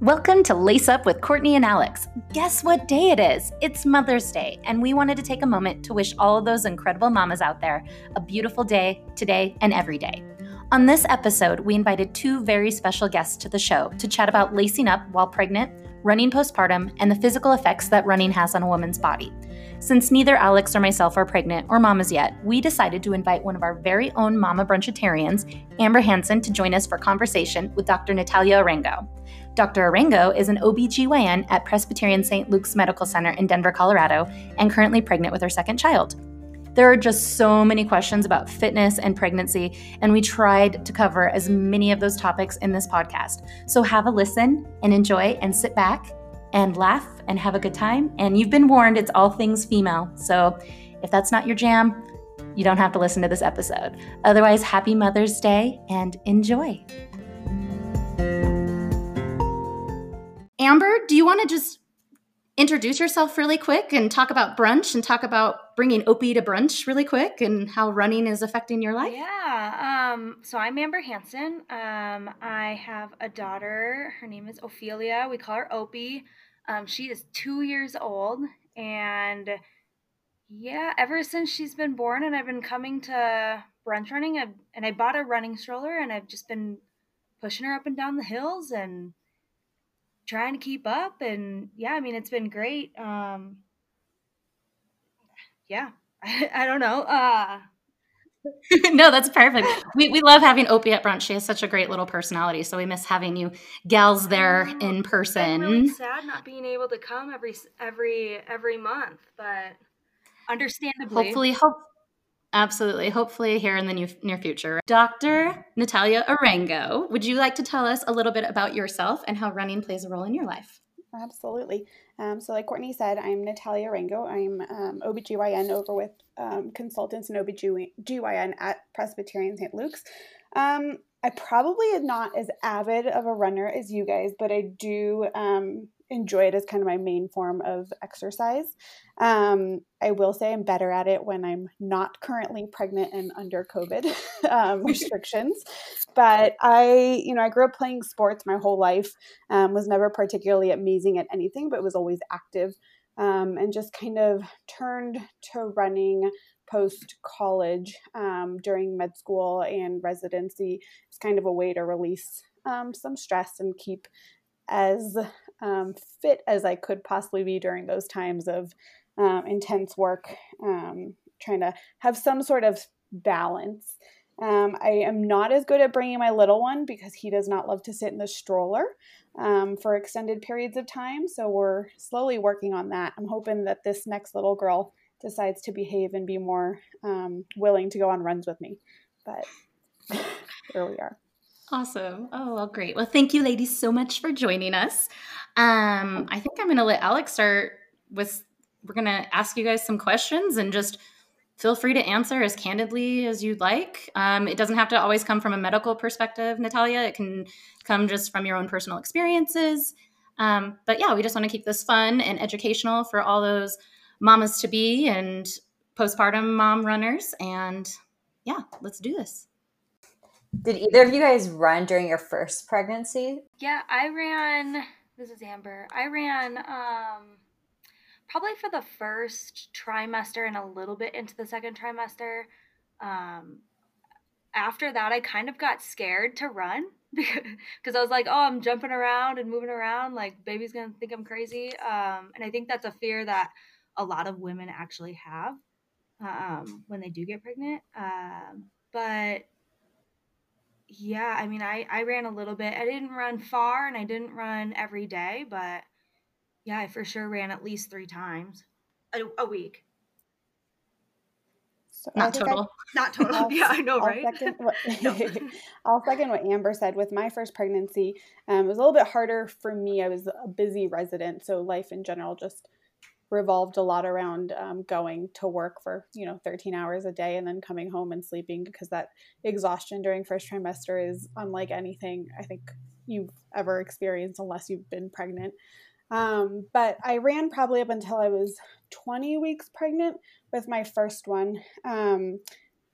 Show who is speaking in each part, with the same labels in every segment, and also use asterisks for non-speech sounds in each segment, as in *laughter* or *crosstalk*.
Speaker 1: Welcome to Lace Up with Courtney and Alex. Guess what day it is? It's Mother's Day, and we wanted to take a moment to wish all of those incredible mamas out there a beautiful day today and every day. On this episode, we invited two very special guests to the show to chat about lacing up while pregnant, running postpartum, and the physical effects that running has on a woman's body. Since neither Alex or myself are pregnant or mamas yet, we decided to invite one of our very own mama brunchitarians, Amber Hanson, to join us for conversation with Dr. Natalia Arango. Dr. Arango is an OBGYN at Presbyterian St. Luke's Medical Center in Denver, Colorado, and currently pregnant with her second child. There are just so many questions about fitness and pregnancy, and we tried to cover as many of those topics in this podcast. So have a listen and enjoy and sit back and laugh and have a good time. And you've been warned, it's all things female. So if that's not your jam, you don't have to listen to this episode. Otherwise, happy Mother's Day and enjoy. Amber, do you want to just introduce yourself really quick and talk about brunch and talk about bringing Opie to brunch really quick and how running is affecting your life?
Speaker 2: Yeah. Um, so I'm Amber Hanson. Um, I have a daughter. Her name is Ophelia. We call her Opie. Um, she is two years old. And yeah, ever since she's been born and I've been coming to brunch running, I've, and I bought a running stroller and I've just been pushing her up and down the hills and trying to keep up and yeah i mean it's been great um yeah i, *laughs* I don't know uh *laughs*
Speaker 1: no, that's perfect. We, we love having Opie at brunch. She has such a great little personality, so we miss having you gals there in person.
Speaker 2: Really sad not being able to come every every every month, but understandably,
Speaker 1: hopefully, hope Absolutely. Hopefully, here in the near, near future. Dr. Natalia Arango, would you like to tell us a little bit about yourself and how running plays a role in your life?
Speaker 3: Absolutely. Um, so, like Courtney said, I'm Natalia Arango. I'm um, OBGYN over with um, consultants and OBGYN at Presbyterian St. Luke's. Um, I probably am not as avid of a runner as you guys, but I do um, enjoy it as kind of my main form of exercise. Um, I will say I'm better at it when I'm not currently pregnant and under COVID *laughs* um, *laughs* restrictions. But I, you know, I grew up playing sports my whole life. Um, was never particularly amazing at anything, but was always active. Um, and just kind of turned to running post college um, during med school and residency. It's kind of a way to release um, some stress and keep as um, fit as I could possibly be during those times of um, intense work, um, trying to have some sort of balance. Um, I am not as good at bringing my little one because he does not love to sit in the stroller um, for extended periods of time. So we're slowly working on that. I'm hoping that this next little girl decides to behave and be more um, willing to go on runs with me. But *laughs* here we are.
Speaker 1: Awesome. Oh, well, great. Well, thank you, ladies, so much for joining us. Um, I think I'm going to let Alex start with. We're going to ask you guys some questions and just feel free to answer as candidly as you'd like. Um, it doesn't have to always come from a medical perspective, Natalia. It can come just from your own personal experiences. Um, but yeah, we just want to keep this fun and educational for all those mamas to be and postpartum mom runners. And yeah, let's do this.
Speaker 4: Did either of you guys run during your first pregnancy?
Speaker 2: Yeah, I ran. This is Amber. I ran um, probably for the first trimester and a little bit into the second trimester. Um, after that, I kind of got scared to run *laughs* because I was like, oh, I'm jumping around and moving around. Like, baby's going to think I'm crazy. Um, and I think that's a fear that a lot of women actually have um, when they do get pregnant. Um, but yeah, I mean, I, I ran a little bit. I didn't run far and I didn't run every day, but yeah, I for sure ran at least three times a, a week.
Speaker 1: So not total. I,
Speaker 2: not total. I'll, *laughs* yeah, I know,
Speaker 3: I'll
Speaker 2: right?
Speaker 3: Second what, *laughs* *laughs* I'll second what Amber said. With my first pregnancy, um, it was a little bit harder for me. I was a busy resident, so life in general just revolved a lot around um, going to work for you know 13 hours a day and then coming home and sleeping because that exhaustion during first trimester is unlike anything i think you've ever experienced unless you've been pregnant. Um, but i ran probably up until i was 20 weeks pregnant with my first one. Um,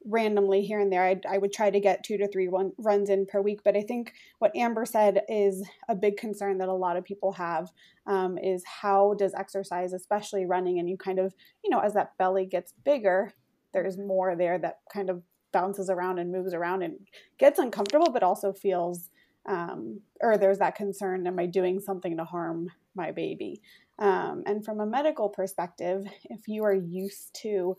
Speaker 3: randomly here and there. I'd, I would try to get two to three one, runs in per week. But I think what Amber said is a big concern that a lot of people have um, is how does exercise, especially running, and you kind of, you know, as that belly gets bigger, there's more there that kind of bounces around and moves around and gets uncomfortable, but also feels, um, or there's that concern am I doing something to harm my baby? Um, and from a medical perspective, if you are used to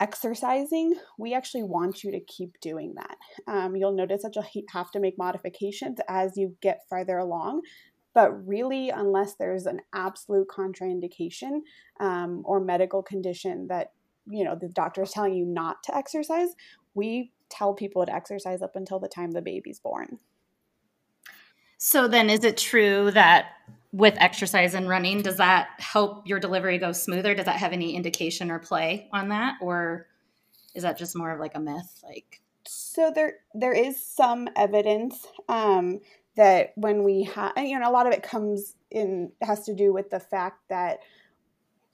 Speaker 3: exercising, we actually want you to keep doing that. Um, you'll notice that you'll have to make modifications as you get farther along. But really, unless there's an absolute contraindication um, or medical condition that you know the doctor is telling you not to exercise, we tell people to exercise up until the time the baby's born.
Speaker 1: So then, is it true that with exercise and running, does that help your delivery go smoother? Does that have any indication or play on that, or is that just more of like a myth? Like,
Speaker 3: so there there is some evidence um, that when we have, you know, a lot of it comes in has to do with the fact that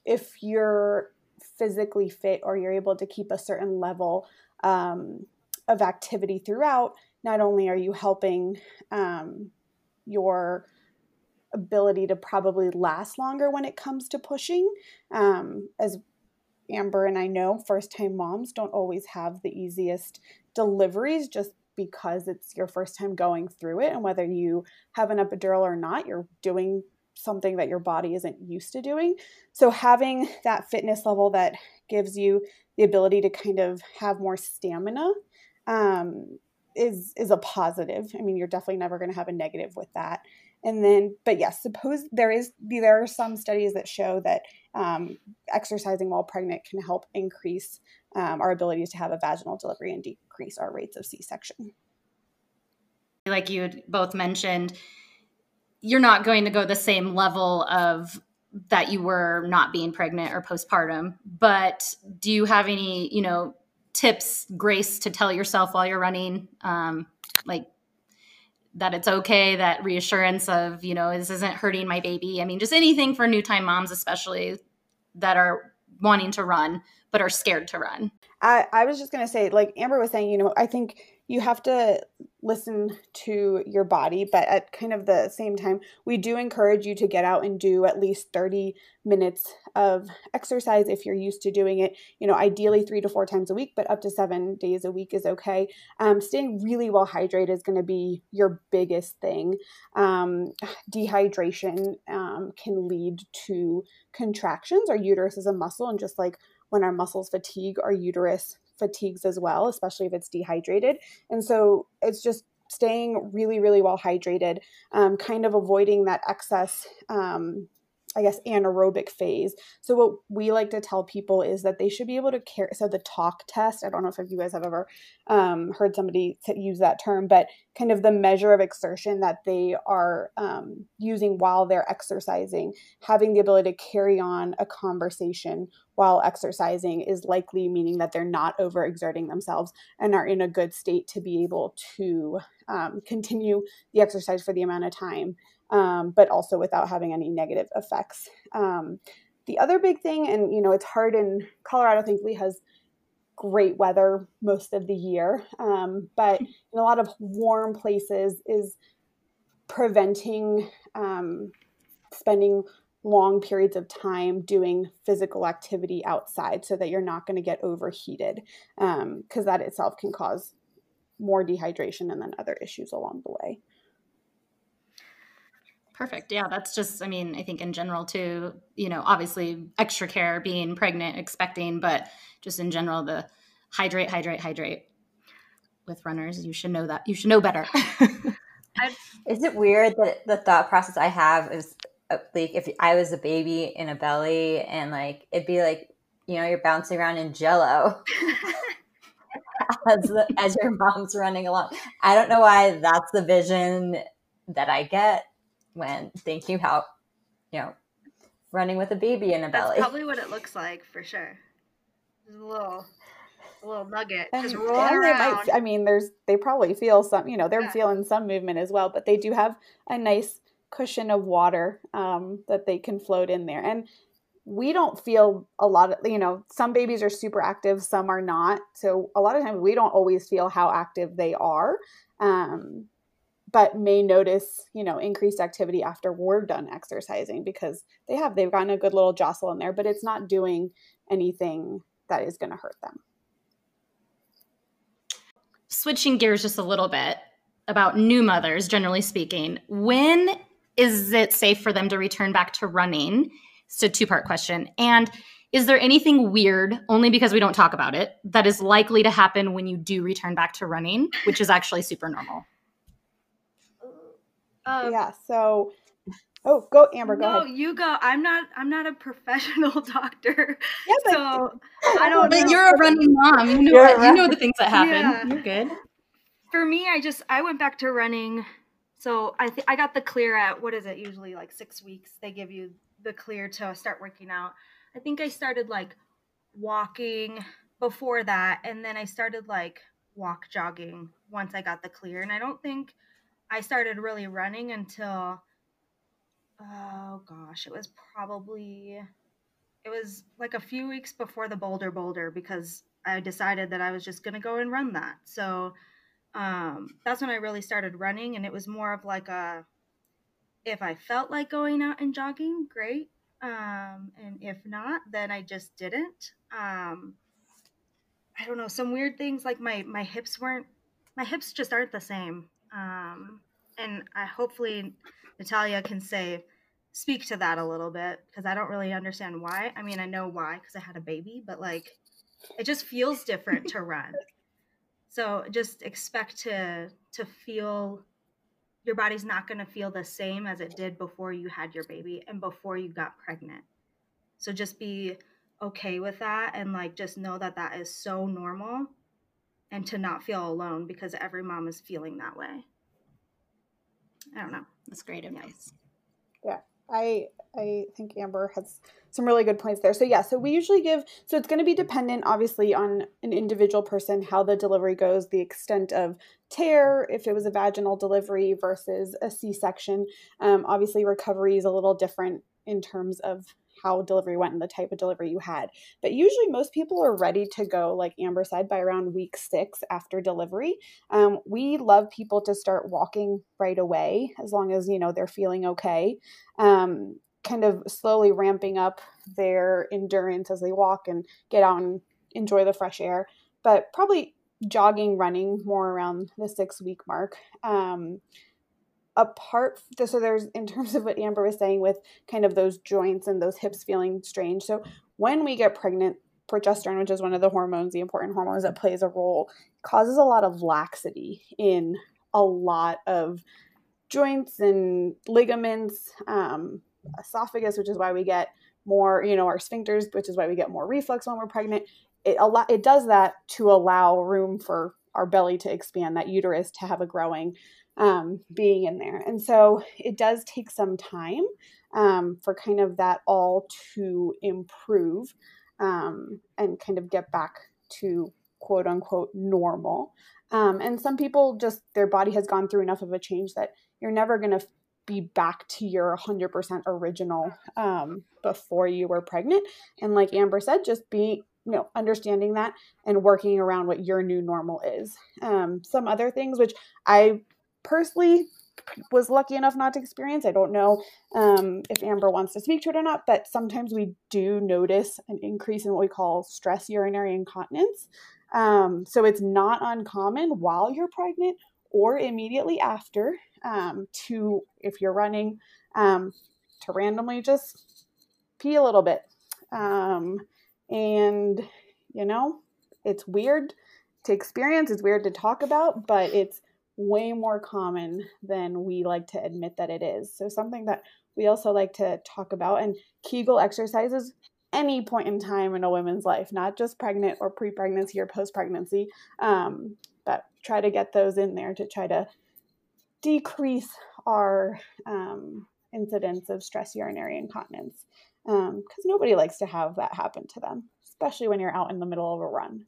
Speaker 3: if you're physically fit or you're able to keep a certain level um, of activity throughout, not only are you helping um, your ability to probably last longer when it comes to pushing. Um, as Amber and I know, first time moms don't always have the easiest deliveries just because it's your first time going through it. And whether you have an epidural or not, you're doing something that your body isn't used to doing. So, having that fitness level that gives you the ability to kind of have more stamina um, is is a positive. I mean, you're definitely never going to have a negative with that. And then, but yes, suppose there is there are some studies that show that um, exercising while pregnant can help increase um, our ability to have a vaginal delivery and decrease our rates of C-section.
Speaker 1: Like you both mentioned, you're not going to go the same level of that you were not being pregnant or postpartum. But do you have any, you know, tips, grace to tell yourself while you're running? Um, like that it's okay, that reassurance of, you know, this isn't hurting my baby. I mean, just anything for new time moms, especially that are wanting to run but are scared to run.
Speaker 3: I, I was just going to say, like Amber was saying, you know, I think you have to listen to your body, but at kind of the same time, we do encourage you to get out and do at least 30 minutes of exercise if you're used to doing it. You know, ideally three to four times a week, but up to seven days a week is okay. Um, staying really well hydrated is going to be your biggest thing. Um, dehydration um, can lead to contractions. Our uterus is a muscle, and just like when our muscles fatigue, our uterus fatigues as well, especially if it's dehydrated. And so it's just staying really, really well hydrated, um, kind of avoiding that excess um, I guess, anaerobic phase. So, what we like to tell people is that they should be able to carry. So, the talk test, I don't know if you guys have ever um, heard somebody use that term, but kind of the measure of exertion that they are um, using while they're exercising, having the ability to carry on a conversation while exercising is likely meaning that they're not overexerting themselves and are in a good state to be able to um, continue the exercise for the amount of time um, but also without having any negative effects. Um, the other big thing, and you know, it's hard in Colorado, thankfully, has great weather most of the year, um, but in a lot of warm places, is preventing um, spending long periods of time doing physical activity outside so that you're not going to get overheated because um, that itself can cause more dehydration and then other issues along the way.
Speaker 1: Perfect. Yeah, that's just, I mean, I think in general too, you know, obviously extra care being pregnant, expecting, but just in general, the hydrate, hydrate, hydrate with runners. You should know that. You should know better. *laughs*
Speaker 4: is it weird that the thought process I have is uh, like if I was a baby in a belly and like it'd be like, you know, you're bouncing around in jello. *laughs* as, as your mom's running along. I don't know why that's the vision that I get when thinking about, you know, running with a baby in a
Speaker 2: That's
Speaker 4: belly.
Speaker 2: probably what it looks like for sure. A little a little nugget and, just
Speaker 3: and
Speaker 2: around.
Speaker 3: Might, I mean, there's they probably feel some, you know, they're yeah. feeling some movement as well, but they do have a nice cushion of water um, that they can float in there. And we don't feel a lot of you know some babies are super active some are not so a lot of times we don't always feel how active they are um, but may notice you know increased activity after we're done exercising because they have they've gotten a good little jostle in there but it's not doing anything that is going to hurt them
Speaker 1: switching gears just a little bit about new mothers generally speaking when is it safe for them to return back to running so, two part question. And is there anything weird, only because we don't talk about it, that is likely to happen when you do return back to running, which is actually super normal?
Speaker 3: Um, yeah. So, oh, go Amber. Go
Speaker 2: no,
Speaker 3: ahead.
Speaker 2: you go. I'm not. I'm not a professional *laughs* doctor. Yeah, but, so *laughs* I don't.
Speaker 1: But know. you're a running mom. You know. What, you know the things that happen. Yeah. You're good.
Speaker 2: For me, I just I went back to running. So I th- I got the clear at what is it usually like six weeks? They give you the clear to start working out. I think I started like walking before that and then I started like walk jogging once I got the clear and I don't think I started really running until oh gosh, it was probably it was like a few weeks before the Bolder Boulder because I decided that I was just going to go and run that. So um, that's when I really started running and it was more of like a if I felt like going out and jogging, great. Um, and if not, then I just didn't. Um, I don't know, some weird things like my my hips weren't my hips just aren't the same. Um, and I hopefully Natalia can say speak to that a little bit because I don't really understand why. I mean, I know why because I had a baby, but like it just feels different to *laughs* run. So just expect to to feel your body's not going to feel the same as it did before you had your baby and before you got pregnant. So just be okay with that and like just know that that is so normal and to not feel alone because every mom is feeling that way. I don't know.
Speaker 1: That's great advice.
Speaker 3: Yeah. I I think Amber has some really good points there. So yeah, so we usually give so it's going to be dependent obviously on an individual person how the delivery goes, the extent of tear, if it was a vaginal delivery versus a C-section. Um, obviously, recovery is a little different in terms of how delivery went and the type of delivery you had. But usually, most people are ready to go, like Amber said, by around week six after delivery. Um, we love people to start walking right away as long as you know they're feeling okay. Um, kind of slowly ramping up their endurance as they walk and get out and enjoy the fresh air. But probably jogging, running more around the six week mark. Um, apart so there's in terms of what amber was saying with kind of those joints and those hips feeling strange so when we get pregnant progesterone which is one of the hormones the important hormones that plays a role causes a lot of laxity in a lot of joints and ligaments um, esophagus which is why we get more you know our sphincters which is why we get more reflux when we're pregnant. It a lot it does that to allow room for our belly to expand that uterus to have a growing um, being in there. And so it does take some time um, for kind of that all to improve um, and kind of get back to quote unquote normal. Um, and some people just, their body has gone through enough of a change that you're never going to be back to your 100% original um, before you were pregnant. And like Amber said, just be you know understanding that and working around what your new normal is um, some other things which i personally was lucky enough not to experience. I don't know um, if Amber wants to speak to it or not, but sometimes we do notice an increase in what we call stress urinary incontinence. Um, so it's not uncommon while you're pregnant or immediately after um, to, if you're running, um, to randomly just pee a little bit. Um, and, you know, it's weird to experience, it's weird to talk about, but it's way more common than we like to admit that it is. So, something that we also like to talk about and Kegel exercises any point in time in a woman's life, not just pregnant or pre pregnancy or post pregnancy, um, but try to get those in there to try to decrease our um, incidence of stress urinary incontinence because um, nobody likes to have that happen to them, especially when you're out in the middle of a run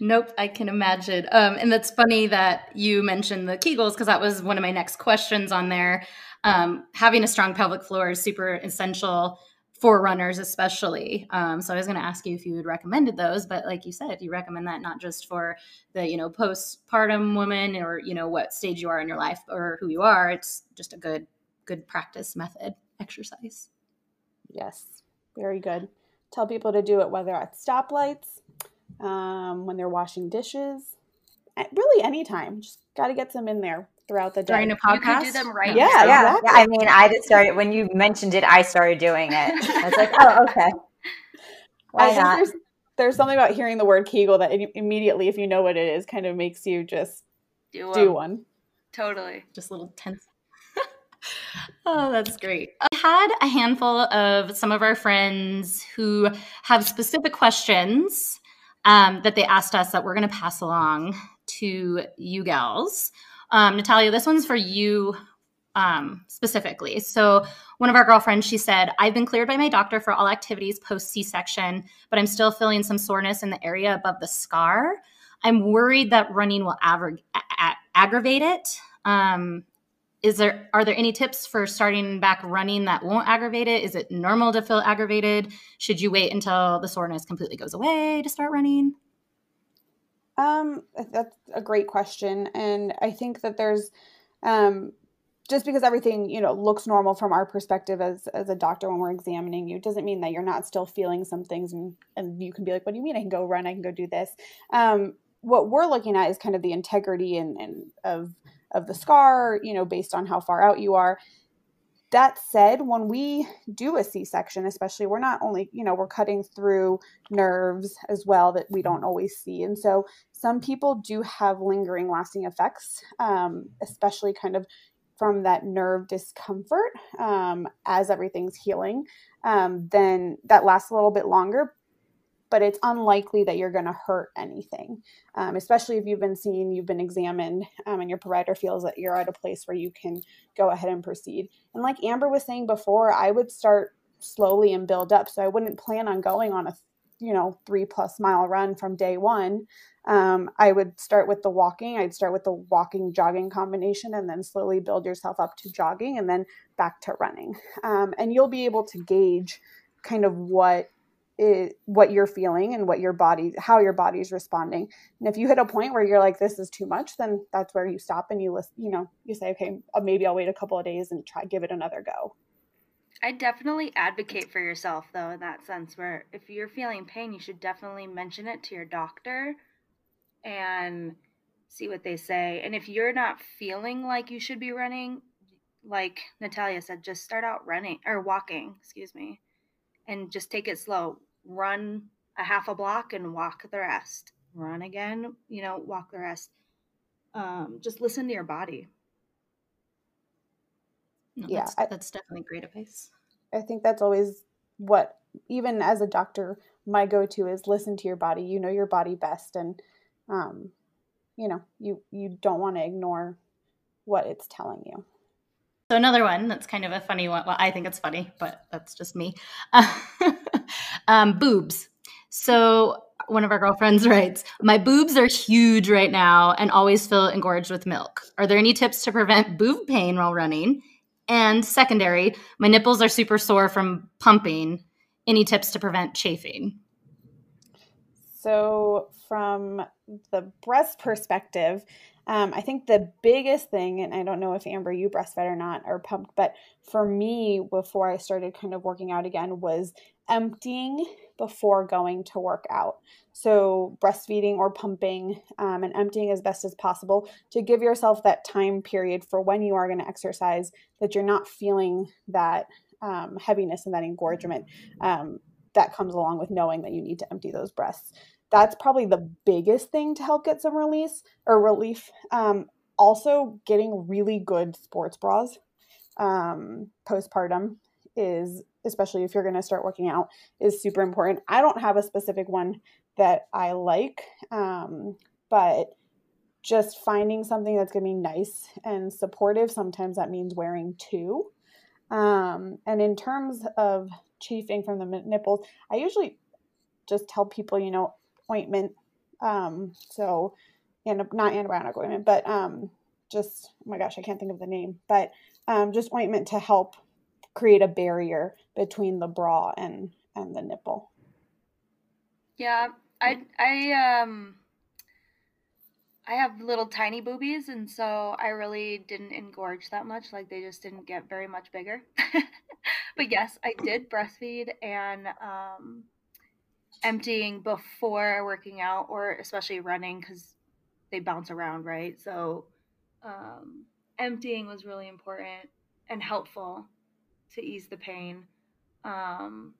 Speaker 1: nope, I can imagine. Um, and that's funny that you mentioned the Kegels because that was one of my next questions on there. Um, having a strong pelvic floor is super essential for runners especially um, so i was going to ask you if you had recommended those but like you said you recommend that not just for the you know postpartum woman or you know what stage you are in your life or who you are it's just a good good practice method exercise
Speaker 3: yes very good tell people to do it whether at stoplights um, when they're washing dishes really anytime just got to get some in there throughout the day.
Speaker 1: During a podcast?
Speaker 2: You can do them right
Speaker 3: Yeah,
Speaker 2: now.
Speaker 4: yeah,
Speaker 3: exactly.
Speaker 4: yeah. I mean, I just started when you mentioned it. I started doing it. I was like, oh, okay. *laughs* Why
Speaker 3: I
Speaker 4: not?
Speaker 3: there's there's something about hearing the word Kegel that immediately, if you know what it is, kind of makes you just
Speaker 2: Do,
Speaker 3: do
Speaker 2: 'em.
Speaker 3: one.
Speaker 2: Totally.
Speaker 1: just a little tense. *laughs* oh, that's great. I had a handful of some of our friends who have specific questions um, that they asked us that we're going to pass along to you gals. Um, Natalia, this one's for you um, specifically. So, one of our girlfriends, she said, I've been cleared by my doctor for all activities post C section, but I'm still feeling some soreness in the area above the scar. I'm worried that running will a- a- aggravate it. Um, is there are there any tips for starting back running that won't aggravate it? Is it normal to feel aggravated? Should you wait until the soreness completely goes away to start running?
Speaker 3: Um, that's a great question, and I think that there's, um, just because everything you know looks normal from our perspective as as a doctor when we're examining you doesn't mean that you're not still feeling some things and and you can be like, what do you mean I can go run? I can go do this. Um, what we're looking at is kind of the integrity and, and of of the scar, you know, based on how far out you are. That said, when we do a C section, especially, we're not only, you know, we're cutting through nerves as well that we don't always see. And so some people do have lingering, lasting effects, um, especially kind of from that nerve discomfort um, as everything's healing. Um, then that lasts a little bit longer, but it's unlikely that you're going to hurt anything, um, especially if you've been seen, you've been examined, um, and your provider feels that you're at a place where you can go ahead and proceed. And like Amber was saying before, I would start slowly and build up. So I wouldn't plan on going on a you know three plus mile run from day one. Um, I would start with the walking. I'd start with the walking jogging combination, and then slowly build yourself up to jogging, and then back to running. Um, and you'll be able to gauge kind of what it, what you're feeling and what your body how your body's responding and if you hit a point where you're like this is too much then that's where you stop and you list you know you say okay uh, maybe i'll wait a couple of days and try give it another go
Speaker 2: I definitely advocate for yourself though in that sense where if you're feeling pain you should definitely mention it to your doctor and see what they say. And if you're not feeling like you should be running, like Natalia said, just start out running or walking, excuse me. And just take it slow. Run a half a block and walk the rest. Run again, you know, walk the rest. Um, just listen to your body.
Speaker 1: No,
Speaker 3: Yeah,
Speaker 1: that's,
Speaker 3: I-
Speaker 1: that's definitely great advice.
Speaker 3: i think that's always what even as a doctor my go-to is listen to your body you know your body best and um, you know you you don't want to ignore what it's telling you
Speaker 1: So another one that's kind of a funny one. Well, I think it's funny, but that's just me. *laughs* um, boobs. So one of our girlfriends *laughs* writes, "My boobs are huge right now and always feel engorged with milk. Are there any tips to prevent boob pain while running?" And secondary, my nipples are super sore from pumping. Any tips to prevent chafing?
Speaker 3: So, from the breast perspective, um, I think the biggest thing, and I don't know if Amber, you breastfed or not, or pumped, but for me, before I started kind of working out again, was emptying before going to work out. So, breastfeeding or pumping um, and emptying as best as possible to give yourself that time period for when you are going to exercise that you're not feeling that um, heaviness and that engorgement. Um, that comes along with knowing that you need to empty those breasts. That's probably the biggest thing to help get some release or relief. Um, also, getting really good sports bras um, postpartum is, especially if you're going to start working out, is super important. I don't have a specific one that I like, um, but just finding something that's going to be nice and supportive. Sometimes that means wearing two. Um, and in terms of chafing from the nipples, I usually just tell people, you know, ointment. Um, so, and not antibiotic ointment, but um, just oh my gosh, I can't think of the name, but um, just ointment to help create a barrier between the bra and and the nipple.
Speaker 2: Yeah, I I um I have little tiny boobies, and so I really didn't engorge that much. Like they just didn't get very much bigger. *laughs* but yes, I did breastfeed and um, emptying before working out, or especially running, because they bounce around, right? So um, emptying was really important and helpful to ease the pain. Um,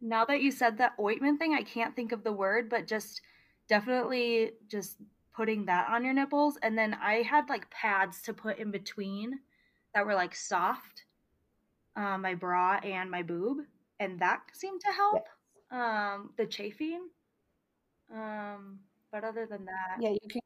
Speaker 2: now that you said that ointment thing, I can't think of the word, but just definitely just putting that on your nipples. And then I had like pads to put in between that were like soft, uh, my bra and my boob. And that seemed to help um, the chafing. Um, but other than that,
Speaker 3: yeah, you can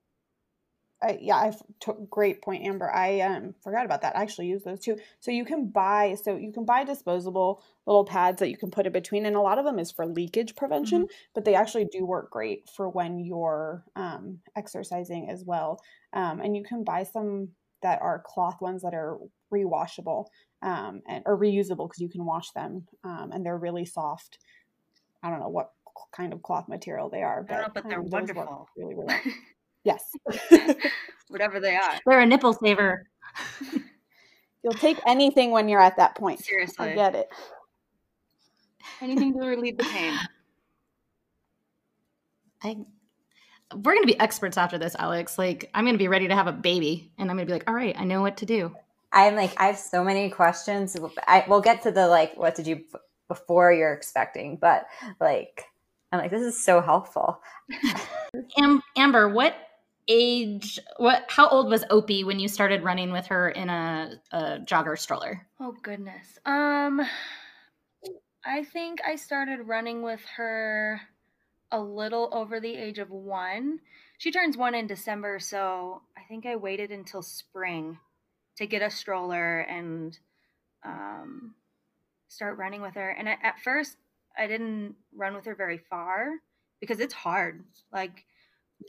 Speaker 3: I, yeah, I took great point, Amber. I um, forgot about that. I actually use those too. So you can buy, so you can buy disposable little pads that you can put in between, and a lot of them is for leakage prevention, mm-hmm. but they actually do work great for when you're um, exercising as well. Um, and you can buy some that are cloth ones that are rewashable um, and or reusable because you can wash them, um, and they're really soft. I don't know what kind of cloth material they are,
Speaker 2: but, know, but they're wonderful.
Speaker 3: Really, really. *laughs* Yes. *laughs* *laughs*
Speaker 2: Whatever they are.
Speaker 1: They're a nipple saver. *laughs*
Speaker 3: You'll take anything when you're at that point.
Speaker 2: Seriously.
Speaker 3: I get it.
Speaker 2: Anything to relieve the pain.
Speaker 1: I we're going to be experts after this, Alex. Like, I'm going to be ready to have a baby, and I'm going to be like, all right, I know what to do.
Speaker 4: I'm like, I have so many questions. I, we'll get to the like, what did you before you're expecting, but like, I'm like, this is so helpful.
Speaker 1: Am- Amber, what age what how old was opie when you started running with her in a, a jogger stroller?
Speaker 2: Oh goodness. Um i think i started running with her a little over the age of one. She turns one in december so i think i waited until spring to get a stroller and um, start running with her. And at first i didn't run with her very far because it's hard. Like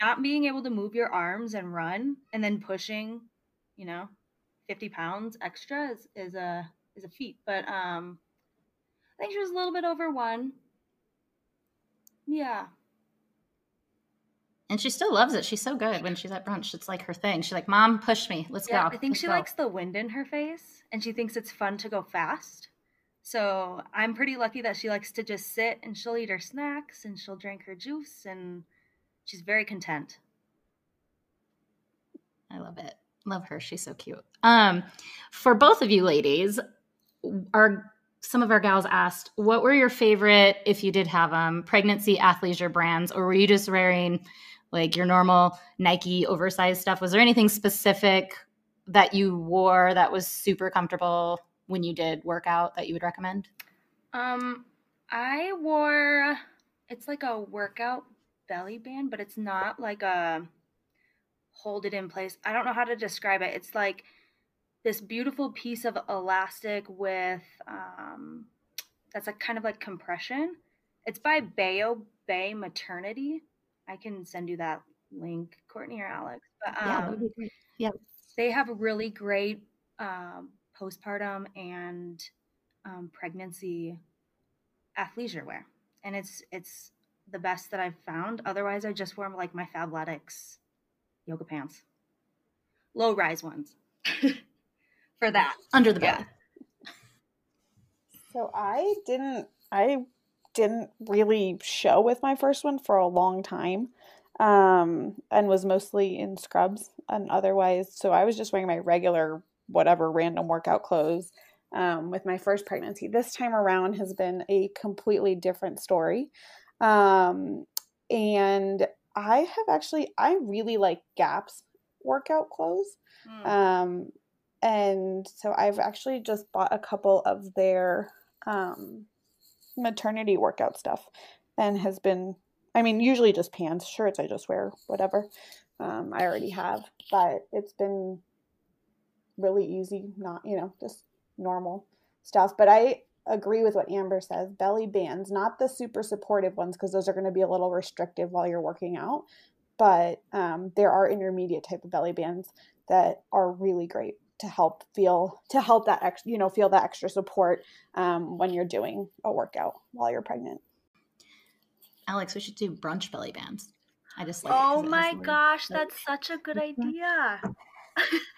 Speaker 2: not being able to move your arms and run and then pushing, you know, 50 pounds extra is, is a is a feat. But um I think she was a little bit over one. Yeah.
Speaker 1: And she still loves it. She's so good when she's at brunch. It's like her thing. She's like, Mom, push me. Let's yeah,
Speaker 2: go. I think
Speaker 1: Let's
Speaker 2: she
Speaker 1: go.
Speaker 2: likes the wind in her face and she thinks it's fun to go fast. So I'm pretty lucky that she likes to just sit and she'll eat her snacks and she'll drink her juice and she's very content.
Speaker 1: I love it. Love her. She's so cute. Um, for both of you ladies, our some of our gals asked, what were your favorite, if you did have them, pregnancy athleisure brands, or were you just wearing like your normal Nike oversized stuff? Was there anything specific that you wore that was super comfortable when you did workout that you would recommend?
Speaker 2: Um, I wore it's like a workout belly band, but it's not like a hold it in place. I don't know how to describe it. It's like this beautiful piece of elastic with um that's like kind of like compression. It's by Bayo Bay Maternity. I can send you that link, Courtney or Alex. But um,
Speaker 1: yeah, yeah,
Speaker 2: they have really great um, postpartum and um, pregnancy athleisure wear, and it's it's the best that I've found. Otherwise, I just wear like my Fabletics yoga pants, low rise ones *laughs* for that
Speaker 1: under the bed. Yeah.
Speaker 3: So I didn't. I didn't really show with my first one for a long time um, and was mostly in scrubs and otherwise. So I was just wearing my regular, whatever random workout clothes um, with my first pregnancy. This time around has been a completely different story. Um, and I have actually, I really like Gap's workout clothes. Mm. Um, and so I've actually just bought a couple of their um, maternity workout stuff and has been, I mean, usually just pants, shirts, I just wear whatever um, I already have, but it's been really easy, not, you know, just normal stuff. But I, agree with what Amber says. Belly bands, not the super supportive ones, because those are going to be a little restrictive while you're working out. But um, there are intermediate type of belly bands that are really great. to help feel to help that ex, you know feel that extra support um, when you're doing a workout while you're pregnant.
Speaker 1: Alex, we should do brunch belly bands. I just like.
Speaker 2: Oh my gosh, that's such a good *laughs* idea.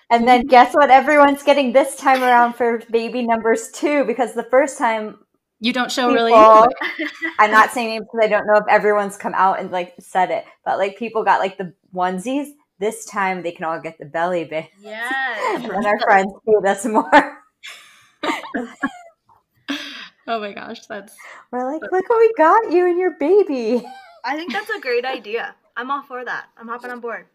Speaker 4: And then guess what? Everyone's getting this time around for baby numbers two because the first time
Speaker 1: you don't show people,
Speaker 4: really. *laughs* I'm not saying it because I don't know if everyone's come out and like said it, but like people got like the onesies. This time they can all get the belly band.
Speaker 2: Yes.
Speaker 4: and our friends paid us more. *laughs*
Speaker 1: oh my gosh, that's.
Speaker 4: We're like, look what we got you and your baby.
Speaker 2: I think that's a great idea. I'm all for that. I'm hopping on board.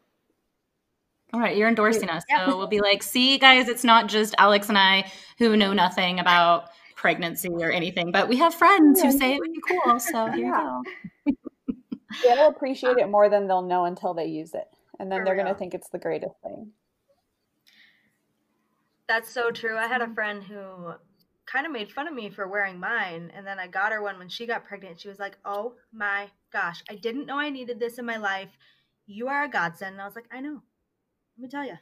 Speaker 1: All right, you're endorsing us. So we'll be like, see, guys, it's not just Alex and I who know nothing about pregnancy or anything, but we have friends who say it would be cool. *laughs* So here yeah. you
Speaker 3: go. They'll appreciate *laughs* it more than they'll know until they use it. And then For they're going to think it's the greatest thing.
Speaker 2: That's so true. I had a mm-hmm. friend who kind of made fun of me for wearing mine. And then I got her one when she got pregnant. She was like, Oh my gosh, I didn't know I needed this in my life. You are a godsend. And I was like, I know. Let me tell you.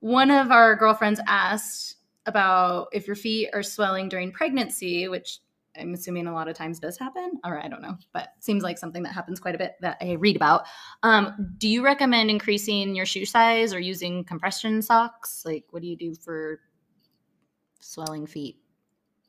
Speaker 1: One of our girlfriends asked about if your feet are swelling during pregnancy, which I'm assuming a lot of times does happen, or I don't know, but seems like something that happens quite a bit that I read about. Um, do you recommend increasing your shoe size or using compression socks? Like, what do you do for swelling feet?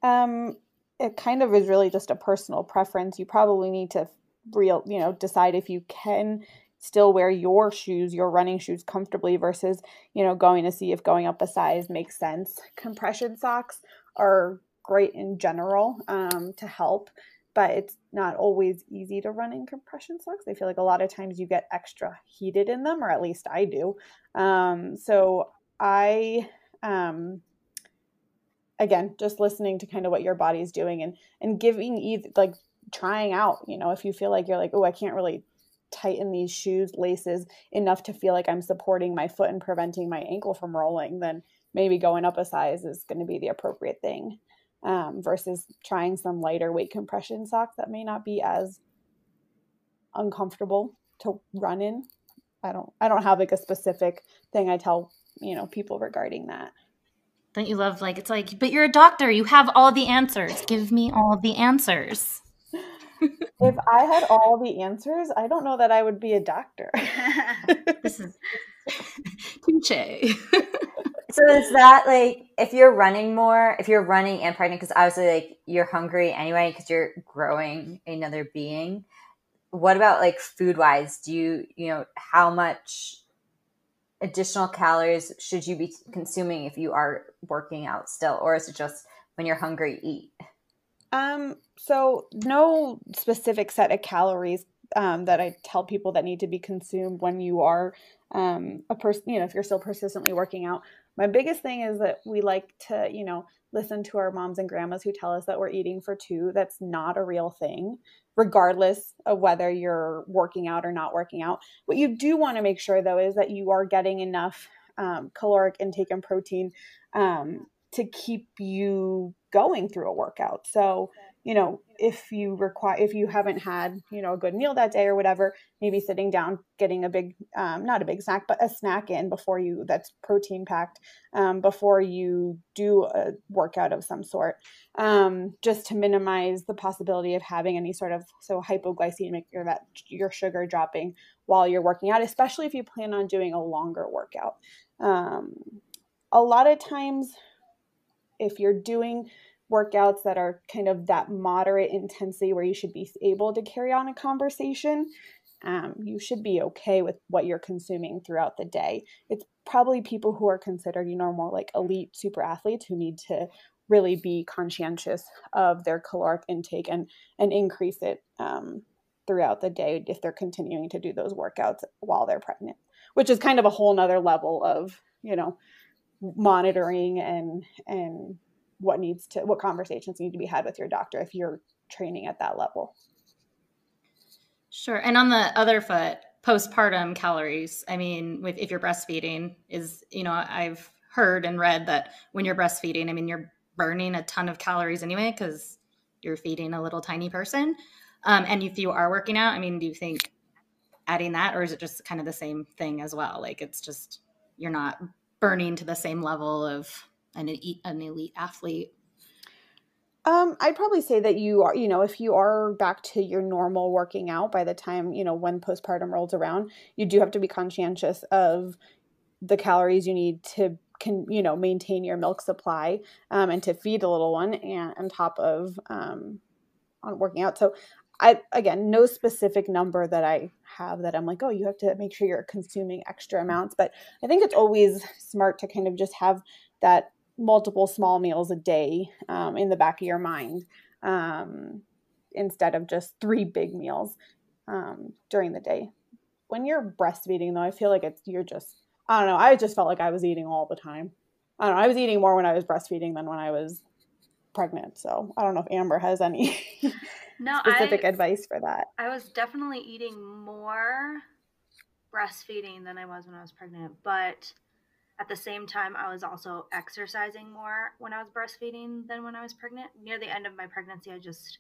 Speaker 3: Um, it kind of is really just a personal preference. You probably need to real, you know, decide if you can still wear your shoes, your running shoes comfortably versus, you know, going to see if going up a size makes sense. Compression socks are great in general um, to help, but it's not always easy to run in compression socks. I feel like a lot of times you get extra heated in them, or at least I do. Um, so I, um, again, just listening to kind of what your body's doing and and giving like trying out. You know, if you feel like you're like, oh, I can't really tighten these shoes laces enough to feel like I'm supporting my foot and preventing my ankle from rolling, then maybe going up a size is going to be the appropriate thing um, versus trying some lighter weight compression socks that may not be as uncomfortable to run in. I don't I don't have like a specific thing I tell, you know, people regarding that.
Speaker 1: Don't you love like it's like, but you're a doctor, you have all the answers. Give me all the answers
Speaker 3: if I had all the answers, I don't know that I would be a doctor. *laughs*
Speaker 1: this is touche. *laughs*
Speaker 4: so is that like if you're running more, if you're running and pregnant, because obviously like you're hungry anyway because you're growing another being. What about like food wise? Do you you know how much additional calories should you be consuming if you are working out still, or is it just when you're hungry eat?
Speaker 3: Um, so no specific set of calories um, that I tell people that need to be consumed when you are um, a person, you know, if you're still persistently working out. My biggest thing is that we like to, you know, listen to our moms and grandmas who tell us that we're eating for two. That's not a real thing, regardless of whether you're working out or not working out. What you do want to make sure, though, is that you are getting enough um, caloric intake and protein um, to keep you going through a workout. So, you know, if you require, if you haven't had, you know, a good meal that day or whatever, maybe sitting down, getting a big, um, not a big snack, but a snack in before you, that's protein packed, um, before you do a workout of some sort, um, just to minimize the possibility of having any sort of, so hypoglycemic or that your sugar dropping while you're working out, especially if you plan on doing a longer workout. Um, a lot of times if you're doing workouts that are kind of that moderate intensity where you should be able to carry on a conversation, um, you should be okay with what you're consuming throughout the day. It's probably people who are considered, you know, more like elite super athletes who need to really be conscientious of their caloric intake and and increase it um, throughout the day if they're continuing to do those workouts while they're pregnant, which is kind of a whole nother level of you know monitoring and and what needs to what conversations need to be had with your doctor if you're training at that level.
Speaker 1: Sure. And on the other foot, postpartum calories, I mean, with if you're breastfeeding is, you know, I've heard and read that when you're breastfeeding, I mean, you're burning a ton of calories anyway cuz you're feeding a little tiny person. Um, and if you are working out, I mean, do you think adding that or is it just kind of the same thing as well? Like it's just you're not burning to the same level of an an elite athlete?
Speaker 3: Um, I'd probably say that you are, you know, if you are back to your normal working out by the time, you know, when postpartum rolls around, you do have to be conscientious of the calories you need to can you know maintain your milk supply um, and to feed the little one and on top of um, on working out so i again no specific number that i have that i'm like oh you have to make sure you're consuming extra amounts but i think it's always smart to kind of just have that multiple small meals a day um, in the back of your mind um, instead of just three big meals um, during the day when you're breastfeeding though i feel like it's you're just I don't know. I just felt like I was eating all the time. I don't know. I was eating more when I was breastfeeding than when I was pregnant. So I don't know if Amber has any *laughs* no, *laughs* specific I, advice for that.
Speaker 2: I was definitely eating more breastfeeding than I was when I was pregnant, but at the same time, I was also exercising more when I was breastfeeding than when I was pregnant. Near the end of my pregnancy, I just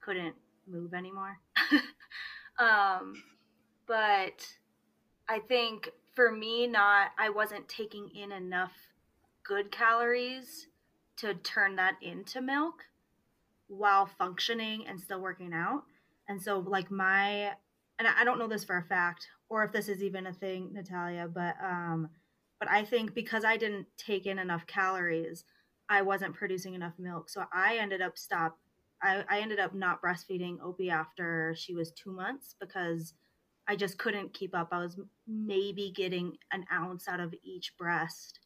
Speaker 2: couldn't move anymore. *laughs* um, but I think for me not I wasn't taking in enough good calories to turn that into milk while functioning and still working out. And so like my and I don't know this for a fact or if this is even a thing, Natalia, but um but I think because I didn't take in enough calories, I wasn't producing enough milk. So I ended up stop I, I ended up not breastfeeding Opie after she was two months because I just couldn't keep up. I was maybe getting an ounce out of each breast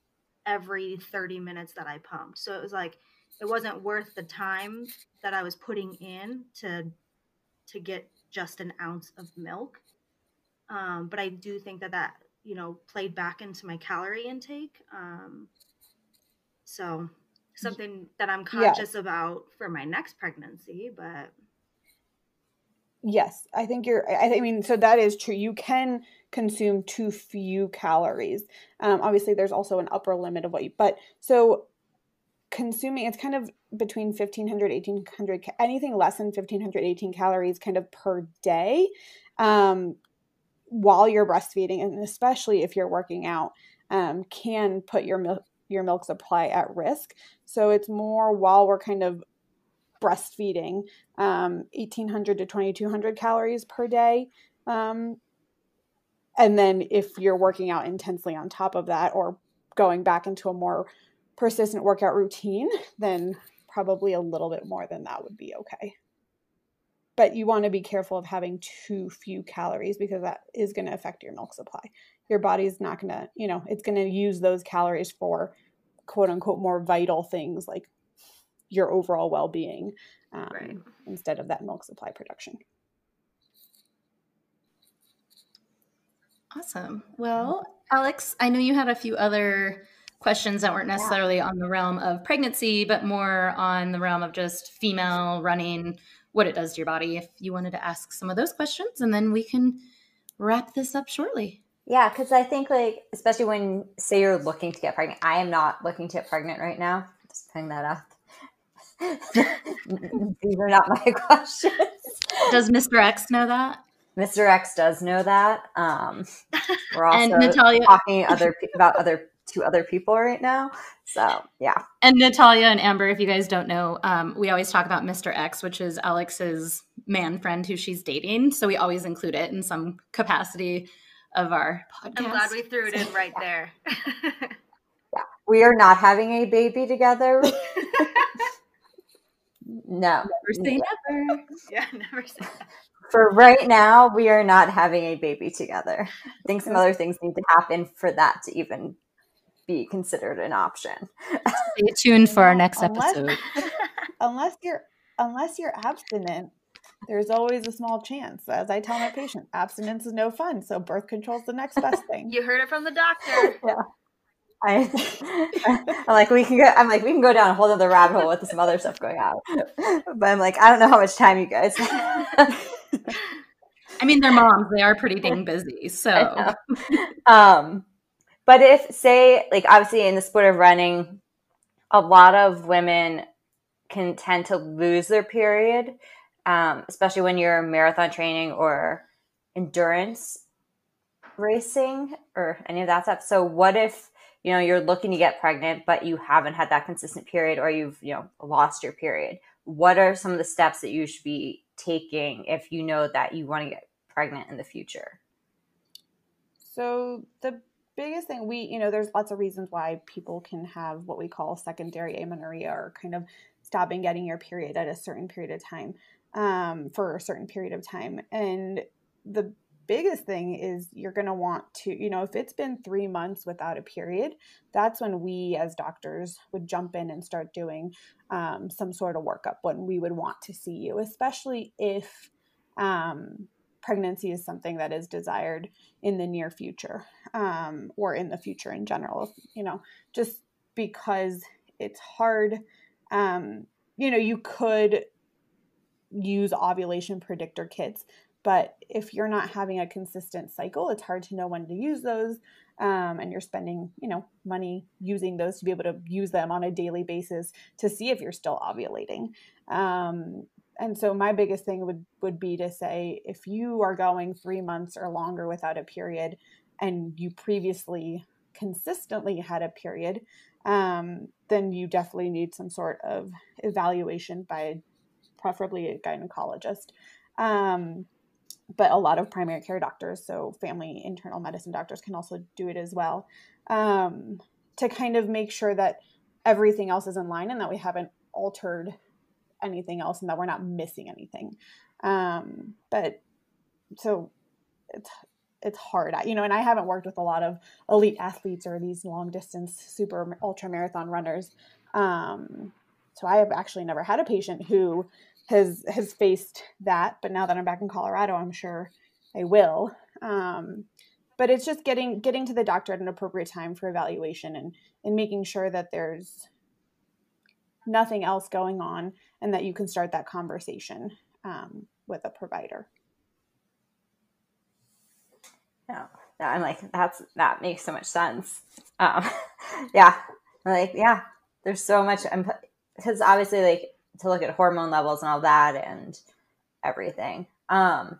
Speaker 2: every 30 minutes that I pumped. So it was like it wasn't worth the time that I was putting in to to get just an ounce of milk. Um, but I do think that that you know played back into my calorie intake. Um, so something that I'm conscious yeah. about for my next pregnancy, but
Speaker 3: Yes, I think you're. I, I mean, so that is true. You can consume too few calories. Um, obviously, there's also an upper limit of what you. But so consuming, it's kind of between 1500, 1800, anything less than 1500, 18 calories kind of per day um, while you're breastfeeding, and especially if you're working out, um, can put your milk your milk supply at risk. So it's more while we're kind of breastfeeding, um, 1800 to 2200 calories per day. Um, and then if you're working out intensely on top of that or going back into a more persistent workout routine, then probably a little bit more than that would be okay. But you want to be careful of having too few calories because that is going to affect your milk supply. Your body's not going to, you know, it's going to use those calories for quote unquote more vital things like your overall well-being um, right. instead of that milk supply production
Speaker 1: awesome well alex i know you had a few other questions that weren't necessarily yeah. on the realm of pregnancy but more on the realm of just female running what it does to your body if you wanted to ask some of those questions and then we can wrap this up shortly
Speaker 4: yeah, because I think like especially when say you're looking to get pregnant. I am not looking to get pregnant right now. Just putting that out these are not my *laughs* questions.
Speaker 1: Does Mr. X know that?
Speaker 4: Mr. X does know that. Um, *laughs* we're also and Natalia- talking other about other two other people right now. So yeah.
Speaker 1: And Natalia and Amber, if you guys don't know, um, we always talk about Mr. X, which is Alex's man friend who she's dating. So we always include it in some capacity of our podcast.
Speaker 2: I'm glad we threw it in right *laughs* there.
Speaker 4: yeah, we are not having a baby together. No.
Speaker 1: Never *laughs* say *laughs* never.
Speaker 2: Yeah, never say never. *laughs*
Speaker 4: For right now, we are not having a baby together. I think some other things need to happen for that to even be considered an option.
Speaker 1: Stay tuned for our next unless, episode.
Speaker 3: unless you're unless you're abstinent, there's always a small chance. As I tell my patients, abstinence is no fun, so birth control is the next best thing.
Speaker 2: You heard it from the doctor.
Speaker 3: yeah.
Speaker 4: I, *laughs* I'm like, we can go. I'm like, we can go down a whole other rabbit hole with some other stuff going on. *laughs* But I'm like, I don't know how much time you guys.
Speaker 1: I mean, they're moms. They are pretty dang *laughs* busy. So,
Speaker 4: um, but if say, like, obviously in the sport of running, a lot of women can tend to lose their period, um, especially when you're marathon training or endurance racing or any of that stuff. So what if you know you're looking to get pregnant but you haven't had that consistent period or you've you know lost your period? What are some of the steps that you should be taking if you know that you want to get pregnant in the future?
Speaker 3: So the biggest thing we, you know, there's lots of reasons why people can have what we call secondary amenorrhea or kind of stopping getting your period at a certain period of time um, for a certain period of time. And the biggest thing is you're going to want to, you know, if it's been three months without a period, that's when we as doctors would jump in and start doing um, some sort of workup when we would want to see you, especially if um, pregnancy is something that is desired in the near future um, or in the future in general, you know, just because it's hard. Um, you know, you could use ovulation predictor kits, but if you're not having a consistent cycle, it's hard to know when to use those. Um, and you're spending, you know, money using those to be able to use them on a daily basis to see if you're still ovulating. Um, and so my biggest thing would would be to say if you are going three months or longer without a period and you previously consistently had a period um, then you definitely need some sort of evaluation by preferably a gynecologist um, but a lot of primary care doctors so family internal medicine doctors can also do it as well um, to kind of make sure that everything else is in line and that we haven't altered anything else and that we're not missing anything. Um, but so it's it's hard, you know. And I haven't worked with a lot of elite athletes or these long distance super ultra marathon runners. Um, so I have actually never had a patient who has has faced that. But now that I'm back in Colorado, I'm sure I will. Um, but it's just getting getting to the doctor at an appropriate time for evaluation and and making sure that there's nothing else going on and that you can start that conversation um, with a provider
Speaker 4: yeah i'm like that's that makes so much sense um, *laughs* yeah like yeah there's so much I'm because obviously like to look at hormone levels and all that and everything um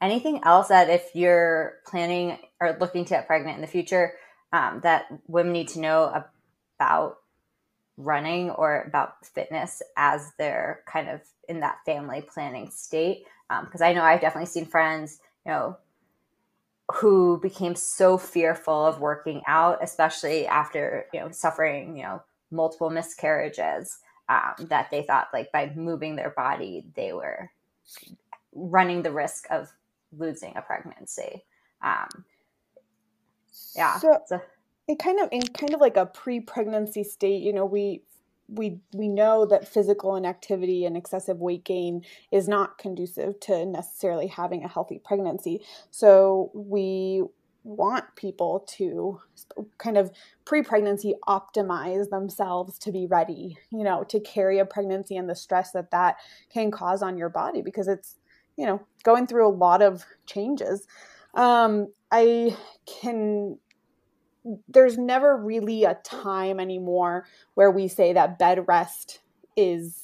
Speaker 4: anything else that if you're planning or looking to get pregnant in the future um, that women need to know about running or about fitness as they're kind of in that family planning state. Because um, I know I've definitely seen friends, you know, who became so fearful of working out, especially after you know suffering you know multiple miscarriages, um, that they thought like by moving their body they were running the risk of losing a pregnancy. Um, yeah.
Speaker 3: So, so it kind of in kind of like a pre-pregnancy state you know we we we know that physical inactivity and excessive weight gain is not conducive to necessarily having a healthy pregnancy so we want people to kind of pre-pregnancy optimize themselves to be ready you know to carry a pregnancy and the stress that that can cause on your body because it's you know going through a lot of changes um, i can there's never really a time anymore where we say that bed rest is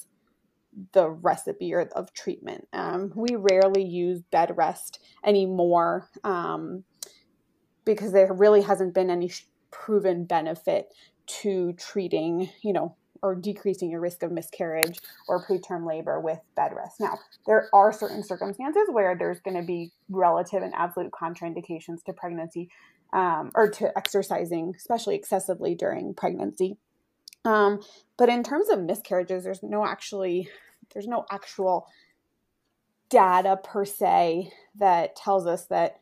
Speaker 3: the recipe or of treatment. Um, we rarely use bed rest anymore um, because there really hasn't been any proven benefit to treating, you know, or decreasing your risk of miscarriage or preterm labor with bed rest. Now, there are certain circumstances where there's going to be relative and absolute contraindications to pregnancy um, or to exercising, especially excessively during pregnancy. Um, but in terms of miscarriages, there's no actually there's no actual data per se that tells us that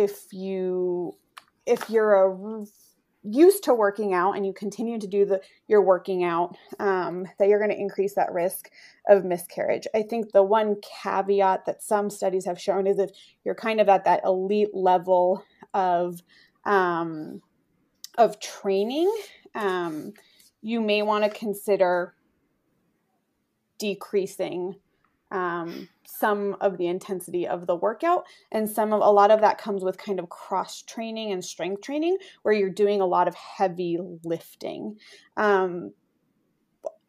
Speaker 3: if you if you're a used to working out and you continue to do the your working out um, that you're going to increase that risk of miscarriage. I think the one caveat that some studies have shown is if you're kind of at that elite level of um, of training, um, you may want to consider decreasing um, some of the intensity of the workout and some of a lot of that comes with kind of cross training and strength training where you're doing a lot of heavy lifting um,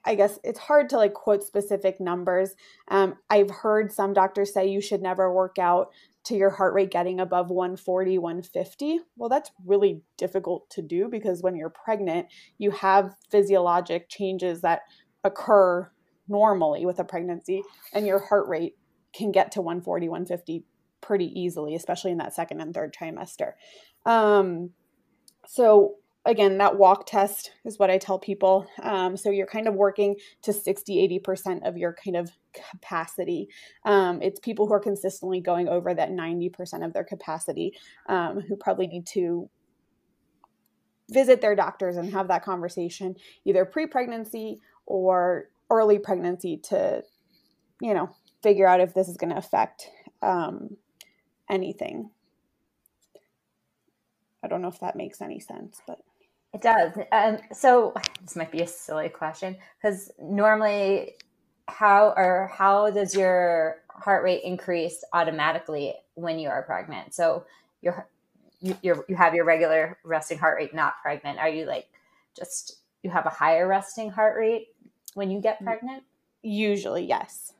Speaker 3: I guess it's hard to like quote specific numbers. Um, I've heard some doctors say you should never work out to your heart rate getting above 140, 150. Well, that's really difficult to do because when you're pregnant, you have physiologic changes that occur normally with a pregnancy, and your heart rate can get to 140, 150 pretty easily, especially in that second and third trimester. Um, so again, that walk test is what I tell people. Um, so you're kind of working to 60, 80% of your kind of capacity. Um, it's people who are consistently going over that 90% of their capacity um, who probably need to visit their doctors and have that conversation either pre pregnancy or early pregnancy to, you know, figure out if this is going to affect um, anything. I don't know if that makes any sense, but.
Speaker 4: It does. Um, so this might be a silly question because normally, how or how does your heart rate increase automatically when you are pregnant? So your you you you have your regular resting heart rate, not pregnant. Are you like just you have a higher resting heart rate when you get pregnant?
Speaker 3: Usually, yes.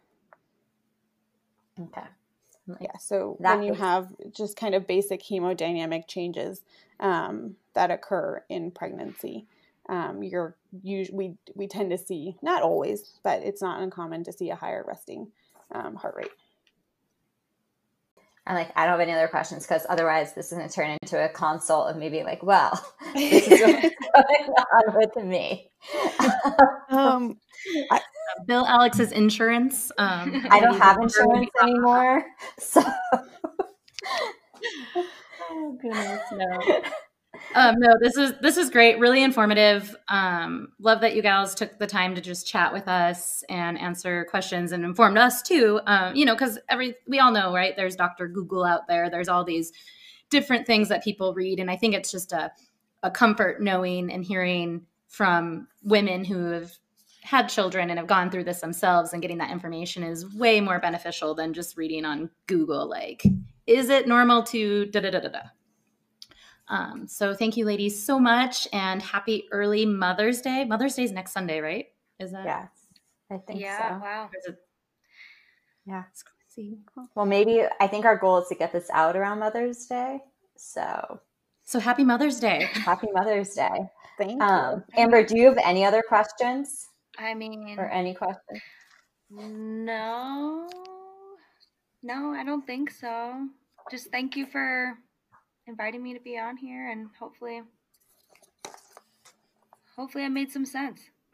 Speaker 4: Okay.
Speaker 3: Yeah. So when you have just kind of basic hemodynamic changes, um, that occur in pregnancy. Um, you're we we tend to see not always, but it's not uncommon to see a higher resting um, heart rate.
Speaker 4: I'm like, I don't have any other questions because otherwise this is going to turn into a consult of maybe like, well, *laughs* this is what's *laughs* going on with me. *laughs*
Speaker 1: um, I, Bill Alex's insurance. Um,
Speaker 4: I don't have insurance anymore, so.
Speaker 1: oh goodness, no um, no, this is this is great, really informative. Um, love that you gals took the time to just chat with us and answer questions and informed us too. Um, you know, because every we all know, right? There's Dr. Google out there. There's all these different things that people read, and I think it's just a a comfort knowing and hearing from women who have had children and have gone through this themselves and getting that information is way more beneficial than just reading on Google like is it normal to da da da da da um, so thank you, ladies, so much, and happy early Mother's Day. Mother's Day is next Sunday, right? Is that?
Speaker 4: Yes, I think
Speaker 2: yeah, so. Wow.
Speaker 4: It... Yeah, it's crazy. Well, maybe I think our goal is to get this out around Mother's Day. So,
Speaker 1: so happy Mother's Day. *laughs*
Speaker 4: Happy Mother's Day.
Speaker 3: Thank
Speaker 4: um, you, Amber. Do you have any other questions?
Speaker 2: I mean,
Speaker 4: or any questions?
Speaker 2: No, no, I don't think so. Just thank you for inviting me to be on here and hopefully hopefully I made some sense. *laughs*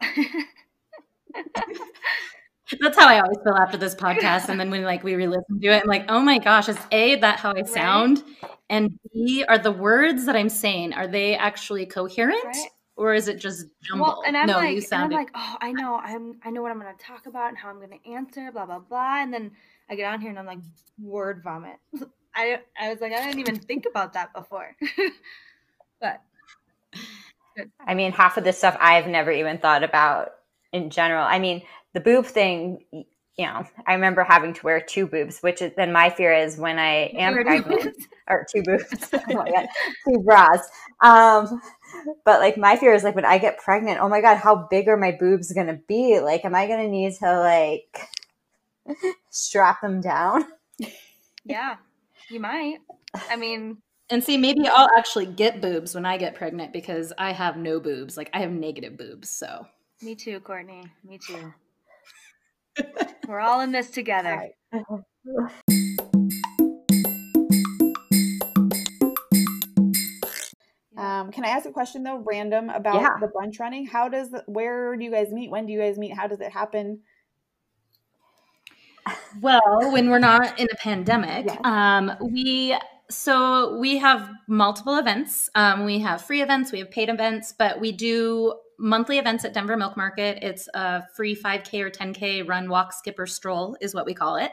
Speaker 1: That's how I always feel after this podcast. And then when like we re-listen to it, I'm like, oh my gosh, is A that how I sound? Right? And B, are the words that I'm saying, are they actually coherent? Right? Or is it just jumbled? Well,
Speaker 2: and I'm no, like, you sounded... I'm like, oh, I know, I'm, I know what I'm going to talk about and how I'm going to answer, blah blah blah. And then I get on here and I'm like, word vomit. *laughs* I I was like, I didn't even think about that before. *laughs* but
Speaker 4: I mean, half of this stuff I've never even thought about in general. I mean, the boob thing, you know, I remember having to wear two boobs, which is then my fear is when I am pregnant *laughs* or two boobs, *laughs* oh my god, two bras. Um, but like my fear is like when I get pregnant, oh my god, how big are my boobs gonna be? Like, am I gonna need to like strap them down?
Speaker 2: Yeah, you might. I mean,
Speaker 1: and see, maybe I'll actually get boobs when I get pregnant because I have no boobs. Like I have negative boobs. So.
Speaker 2: Me too, Courtney. Me too. *laughs* We're all in this together.
Speaker 3: Um, can I ask a question though, random about
Speaker 4: yeah.
Speaker 3: the brunch running? How does where do you guys meet? When do you guys meet? How does it happen?
Speaker 1: Well, when we're not in a pandemic, yes. um, we so we have multiple events. Um, we have free events, we have paid events, but we do monthly events at Denver Milk Market. It's a free 5K or 10K run, walk, skip, or stroll is what we call it.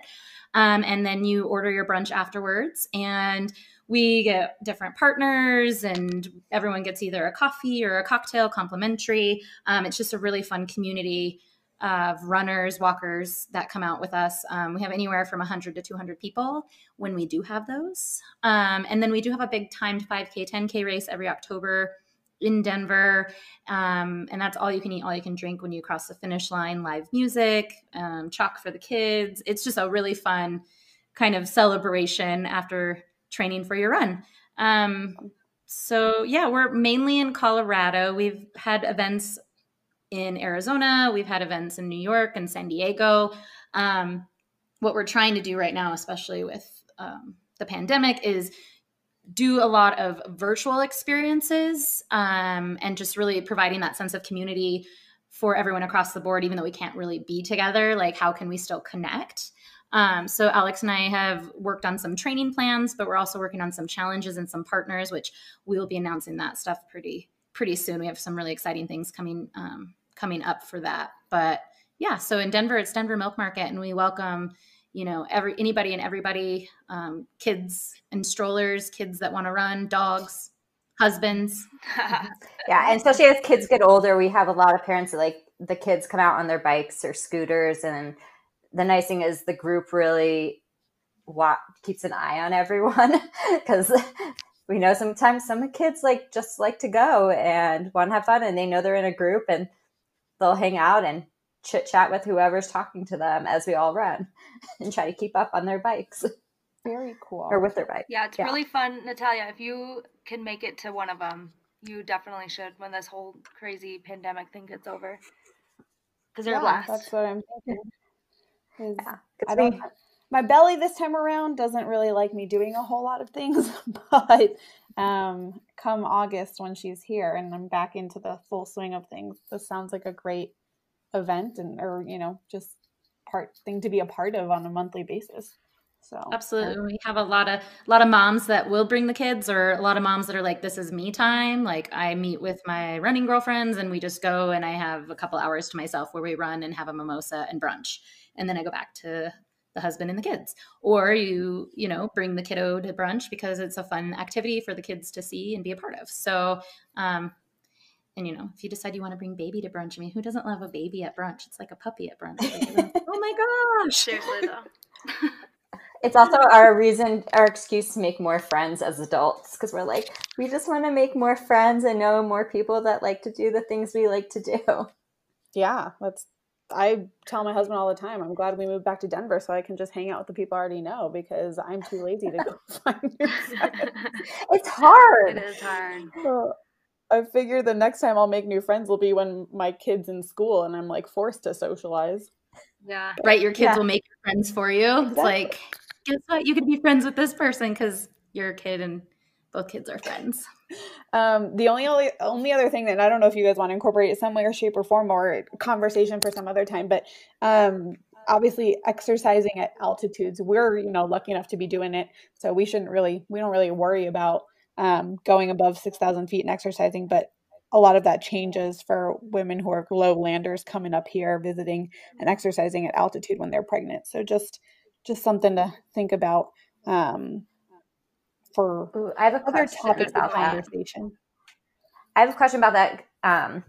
Speaker 1: Um, and then you order your brunch afterwards, and we get different partners, and everyone gets either a coffee or a cocktail complimentary. Um, it's just a really fun community of runners, walkers that come out with us. Um, we have anywhere from 100 to 200 people when we do have those. Um, and then we do have a big timed 5K, 10K race every October in Denver. Um, and that's all you can eat, all you can drink when you cross the finish line, live music, um, chalk for the kids. It's just a really fun kind of celebration after training for your run. Um, so yeah, we're mainly in Colorado. We've had events in Arizona, we've had events in New York and San Diego. Um, what we're trying to do right now, especially with um, the pandemic, is do a lot of virtual experiences um, and just really providing that sense of community for everyone across the board, even though we can't really be together. Like, how can we still connect? Um, so Alex and I have worked on some training plans, but we're also working on some challenges and some partners, which we will be announcing that stuff pretty pretty soon. We have some really exciting things coming um, coming up for that. But yeah, so in Denver, it's Denver Milk Market, and we welcome you know every anybody and everybody, um, kids and strollers, kids that want to run, dogs, husbands. *laughs*
Speaker 4: yeah, and especially as kids get older, we have a lot of parents that like the kids come out on their bikes or scooters and the nice thing is the group really wa- keeps an eye on everyone *laughs* because *laughs* we know sometimes some kids like just like to go and want to have fun and they know they're in a group and they'll hang out and chit chat with whoever's talking to them as we all run *laughs* and try to keep up on their bikes.
Speaker 3: Very cool.
Speaker 4: Or with their bike.
Speaker 2: Yeah, it's yeah. really fun, Natalia. If you can make it to one of them, you definitely should when this whole crazy pandemic thing gets over. Because they're yeah, blast.
Speaker 3: That's what I'm thinking. *laughs* Yeah, I don't. My belly this time around doesn't really like me doing a whole lot of things, *laughs* but um, come August when she's here and I'm back into the full swing of things, this sounds like a great event and or you know just part thing to be a part of on a monthly basis. So
Speaker 1: absolutely, we have a lot of a lot of moms that will bring the kids, or a lot of moms that are like, "This is me time." Like I meet with my running girlfriends, and we just go, and I have a couple hours to myself where we run and have a mimosa and brunch and then I go back to the husband and the kids. Or you you know bring the kiddo to brunch because it's a fun activity for the kids to see and be a part of. So um and you know if you decide you want to bring baby to brunch i mean who doesn't love a baby at brunch? It's like a puppy at brunch like, *laughs* oh my gosh! *laughs*
Speaker 4: It's also our reason our excuse to make more friends as adults because we're like we just want to make more friends and know more people that like to do the things we like to do.
Speaker 3: Yeah that's I tell my husband all the time, I'm glad we moved back to Denver so I can just hang out with the people I already know because I'm too lazy to go *laughs* find new friends.
Speaker 4: It's hard.
Speaker 2: It is hard.
Speaker 3: So I figure the next time I'll make new friends will be when my kid's in school and I'm like forced to socialize.
Speaker 2: Yeah.
Speaker 1: Right. Your kids yeah. will make friends for you. Exactly. It's like, guess what? You can be friends with this person because you're a kid and both kids are friends.
Speaker 3: Um, the only, only only other thing that I don't know if you guys want to incorporate it some way or shape or form or conversation for some other time, but um, obviously exercising at altitudes, we're you know lucky enough to be doing it, so we shouldn't really we don't really worry about um, going above six thousand feet and exercising, but a lot of that changes for women who are low landers coming up here visiting and exercising at altitude when they're pregnant. So just just something to think about. Um, for
Speaker 4: Ooh, I have a other topics about conversation. That. I have a question about that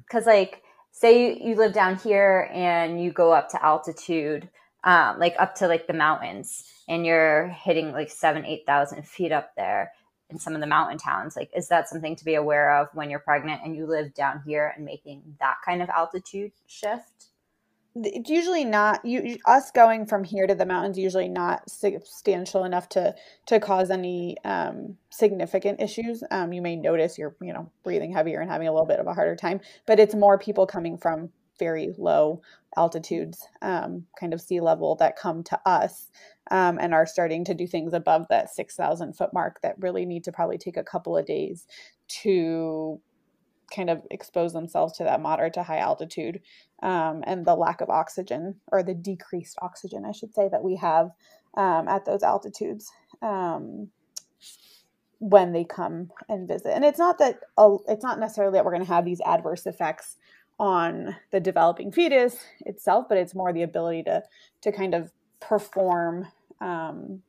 Speaker 4: because, um, like, say you, you live down here and you go up to altitude, um, like up to like the mountains, and you're hitting like seven, eight thousand feet up there in some of the mountain towns. Like, is that something to be aware of when you're pregnant and you live down here and making that kind of altitude shift?
Speaker 3: It's usually not you us going from here to the mountains usually not substantial enough to to cause any um, significant issues. Um, you may notice you're you know breathing heavier and having a little bit of a harder time but it's more people coming from very low altitudes um, kind of sea level that come to us um, and are starting to do things above that 6000 foot mark that really need to probably take a couple of days to kind of expose themselves to that moderate to high altitude um, and the lack of oxygen or the decreased oxygen, I should say, that we have um, at those altitudes um, when they come and visit. And it's not that uh, it's not necessarily that we're going to have these adverse effects on the developing fetus itself, but it's more the ability to to kind of perform um,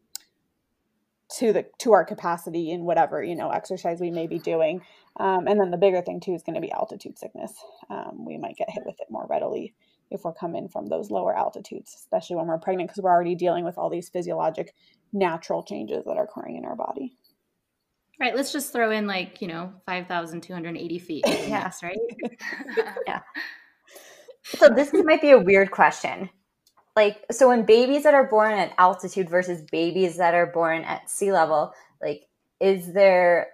Speaker 3: to the to our capacity in whatever you know exercise we may be doing. Um, and then the bigger thing too is going to be altitude sickness. Um, we might get hit with it more readily if we're coming from those lower altitudes especially when we're pregnant because we're already dealing with all these physiologic natural changes that are occurring in our body.
Speaker 1: Right let's just throw in like you know 5280 feet yes *laughs* right? *laughs*
Speaker 4: Yeah. *laughs* So this might be a weird question like so when babies that are born at altitude versus babies that are born at sea level, like is there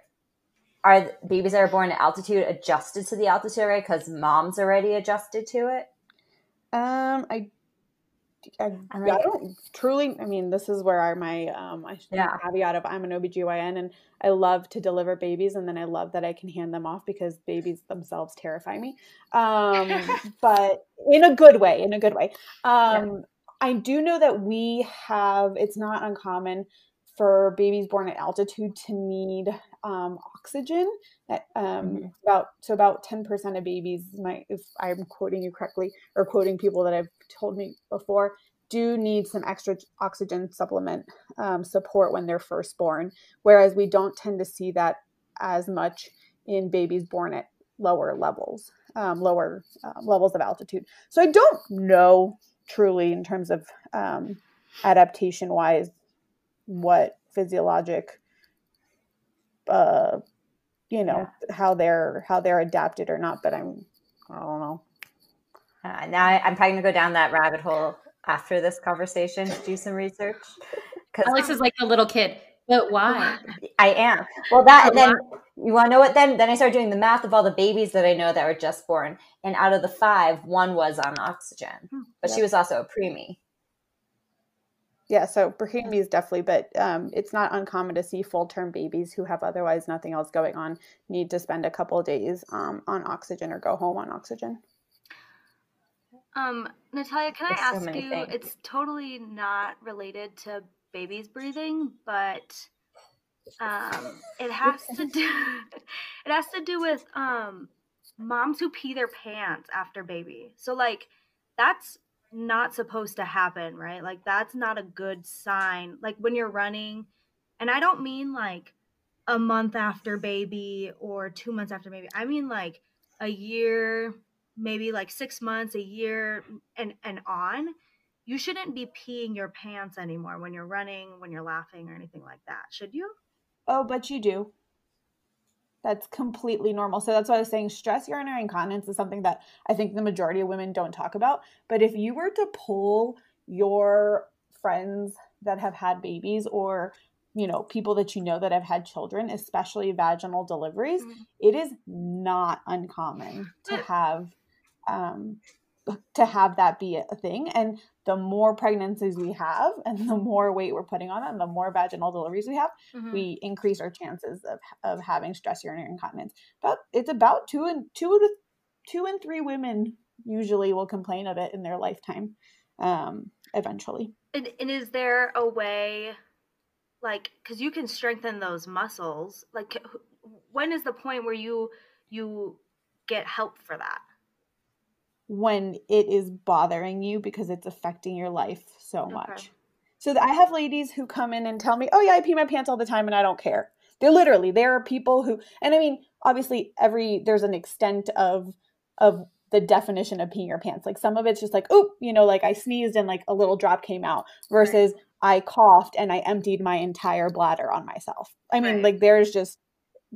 Speaker 4: are babies that are born at altitude adjusted to the altitude right because mom's already adjusted to it?
Speaker 3: Um, I I, like, I, don't truly i mean this is where I, my um I yeah. caveat of i'm an obgyn and i love to deliver babies and then i love that i can hand them off because babies themselves terrify me um *laughs* but in a good way in a good way um. I do know that we have it's not uncommon for babies born at altitude to need um, oxygen um, mm-hmm. about so about 10% of babies might if i'm quoting you correctly or quoting people that have told me before do need some extra oxygen supplement um, support when they're first born whereas we don't tend to see that as much in babies born at lower levels um, lower uh, levels of altitude so i don't know truly in terms of um, adaptation wise what physiologic uh you know yeah. how they're how they're adapted or not but i'm i don't know.
Speaker 4: Uh, now I, am probably gonna go down that rabbit hole after this conversation to do some research.
Speaker 1: Because alex is like a little kid but why
Speaker 4: i am well that and then you want to know what then then i started doing the math of all the babies that i know that were just born and out of the five one was on oxygen hmm. but yep. she was also a preemie
Speaker 3: yeah, so preemies definitely, but um, it's not uncommon to see full term babies who have otherwise nothing else going on need to spend a couple days um, on oxygen or go home on oxygen.
Speaker 2: Um, Natalia, can There's I ask so you? Things. It's totally not related to babies breathing, but um, it *laughs* has to do. it has to do with um, moms who pee their pants after baby. So like, that's not supposed to happen, right? Like that's not a good sign. Like when you're running, and I don't mean like a month after baby or 2 months after baby. I mean like a year, maybe like 6 months, a year and and on. You shouldn't be peeing your pants anymore when you're running, when you're laughing or anything like that. Should you?
Speaker 3: Oh, but you do. That's completely normal. So that's why I was saying stress urinary incontinence is something that I think the majority of women don't talk about. But if you were to pull your friends that have had babies or you know people that you know that have had children especially vaginal deliveries mm-hmm. it is not uncommon to have um, to have that be a thing and the more pregnancies we have and the more weight we're putting on them, the more vaginal deliveries we have, mm-hmm. we increase our chances of, of having stress urinary incontinence. But it's about two and two to two and three women usually will complain of it in their lifetime um, eventually.
Speaker 2: And, and is there a way, like, because you can strengthen those muscles, like, when is the point where you you get help for that?
Speaker 3: When it is bothering you because it's affecting your life so much. So I have ladies who come in and tell me, "Oh yeah, I pee my pants all the time and I don't care." They're literally there are people who and I mean, obviously every there's an extent of of the definition of peeing your pants. Like some of it's just like, "Oop," you know, like I sneezed and like a little drop came out versus right. I coughed and I emptied my entire bladder on myself. I mean, right. like there's just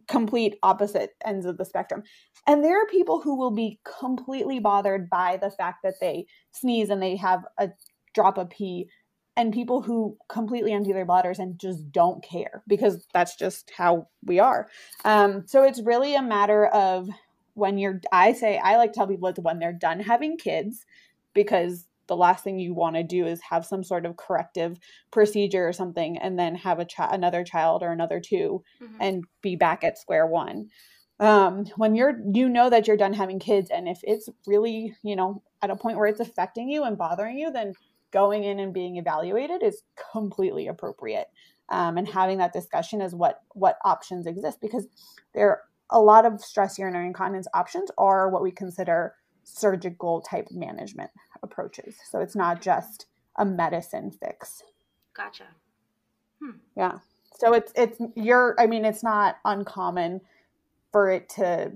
Speaker 3: complete opposite ends of the spectrum. And there are people who will be completely bothered by the fact that they sneeze and they have a drop of pee and people who completely empty their bladders and just don't care because that's just how we are. Um, so it's really a matter of when you're, I say, I like to tell people it's when they're done having kids because the last thing you want to do is have some sort of corrective procedure or something and then have a child another child or another 2 mm-hmm. and be back at square one um, when you're you know that you're done having kids and if it's really you know at a point where it's affecting you and bothering you then going in and being evaluated is completely appropriate um, and having that discussion is what what options exist because there are a lot of stress urinary incontinence options are what we consider surgical type management approaches. So it's not just a medicine fix.
Speaker 2: Gotcha.
Speaker 3: Hmm. Yeah. So it's it's you're I mean it's not uncommon for it to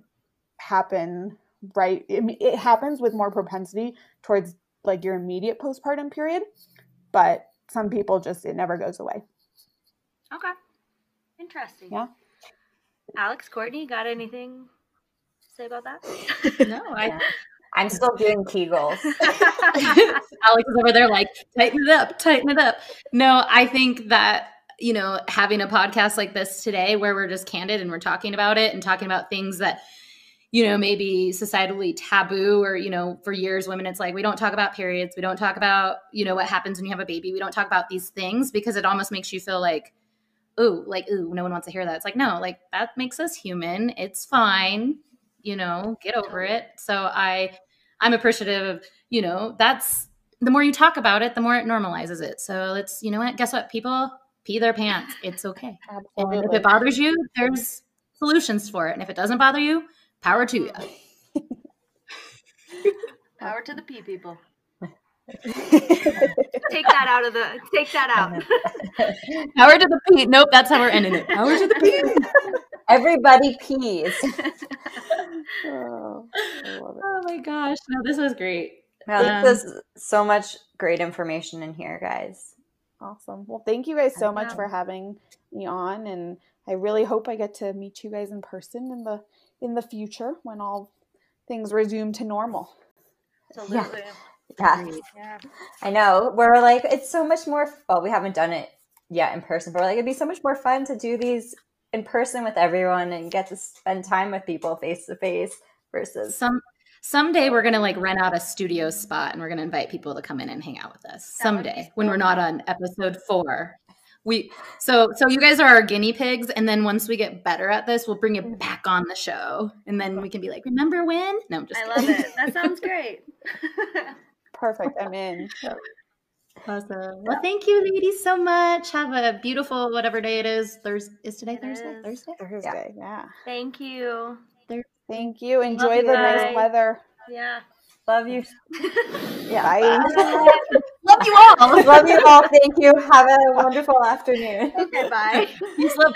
Speaker 3: happen right it, it happens with more propensity towards like your immediate postpartum period, but some people just it never goes away.
Speaker 2: Okay. Interesting.
Speaker 3: Yeah.
Speaker 2: Alex, Courtney, got anything to say about that? *laughs*
Speaker 1: no, I
Speaker 4: I'm still doing Kegels. *laughs* *laughs*
Speaker 1: Alex is over there like, tighten it up, tighten it up. No, I think that, you know, having a podcast like this today where we're just candid and we're talking about it and talking about things that, you know, maybe societally taboo or, you know, for years, women, it's like, we don't talk about periods. We don't talk about, you know, what happens when you have a baby. We don't talk about these things because it almost makes you feel like, ooh, like, ooh, no one wants to hear that. It's like, no, like that makes us human. It's fine you know, get over it. So I I'm appreciative of, you know, that's the more you talk about it, the more it normalizes it. So let's, you know what? Guess what? People pee their pants. It's okay. Absolutely. *laughs* And if it bothers you, there's solutions for it. And if it doesn't bother you, power to you. *laughs*
Speaker 2: power to the pee people. take that out of the take that out. *laughs*
Speaker 1: power to the pee. Nope, that's how we're ending it. Power to the pee.
Speaker 4: Everybody pees. *laughs* *laughs*
Speaker 1: oh, oh, my gosh. No, this was great.
Speaker 4: Wow, um, this is so much great information in here, guys.
Speaker 3: Awesome. Well, thank you guys so much for having me on and I really hope I get to meet you guys in person in the in the future when all things resume to normal.
Speaker 4: Absolutely. Yeah. yeah. yeah. I know. We're like, it's so much more well, we haven't done it yet in person, but we're like it'd be so much more fun to do these in person with everyone and get to spend time with people face to face versus
Speaker 1: some someday we're gonna like rent out a studio mm-hmm. spot and we're gonna invite people to come in and hang out with us someday when we're not on episode four. We so so you guys are our guinea pigs and then once we get better at this we'll bring it mm-hmm. back on the show and then we can be like remember when? No i'm just
Speaker 2: i kidding. love it. That sounds great. *laughs*
Speaker 3: Perfect. I'm in
Speaker 1: Awesome. Well, thank you, ladies, so much. Have a beautiful whatever day it is. Thursday is today
Speaker 2: it
Speaker 1: Thursday.
Speaker 2: Is.
Speaker 3: Thursday. Thursday. Yeah. yeah.
Speaker 2: Thank you. Thursday.
Speaker 3: Thank you. Enjoy you the guys. nice weather.
Speaker 2: Yeah.
Speaker 4: Love you.
Speaker 3: yeah. *laughs* Bye. *laughs*
Speaker 1: Love you all. *laughs*
Speaker 4: Love you all. Thank you. Have a wonderful afternoon.
Speaker 2: Okay. Bye.
Speaker 1: Peace, love,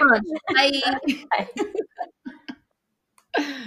Speaker 1: Bye. bye.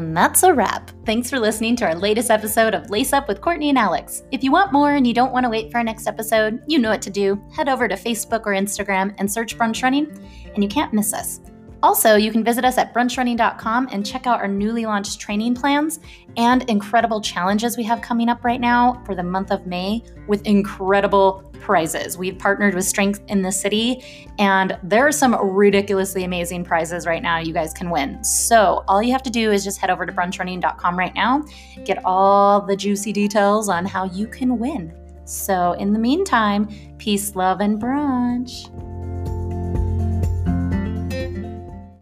Speaker 1: And that's a wrap. Thanks for listening to our latest episode of Lace Up with Courtney and Alex. If you want more and you don't want to wait for our next episode, you know what to do. Head over to Facebook or Instagram and search Brunch Running, and you can't miss us. Also, you can visit us at brunchrunning.com and check out our newly launched training plans and incredible challenges we have coming up right now for the month of May with incredible prizes. We've partnered with Strength in the City, and there are some ridiculously amazing prizes right now you guys can win. So, all you have to do is just head over to brunchrunning.com right now, get all the juicy details on how you can win. So, in the meantime, peace, love, and brunch.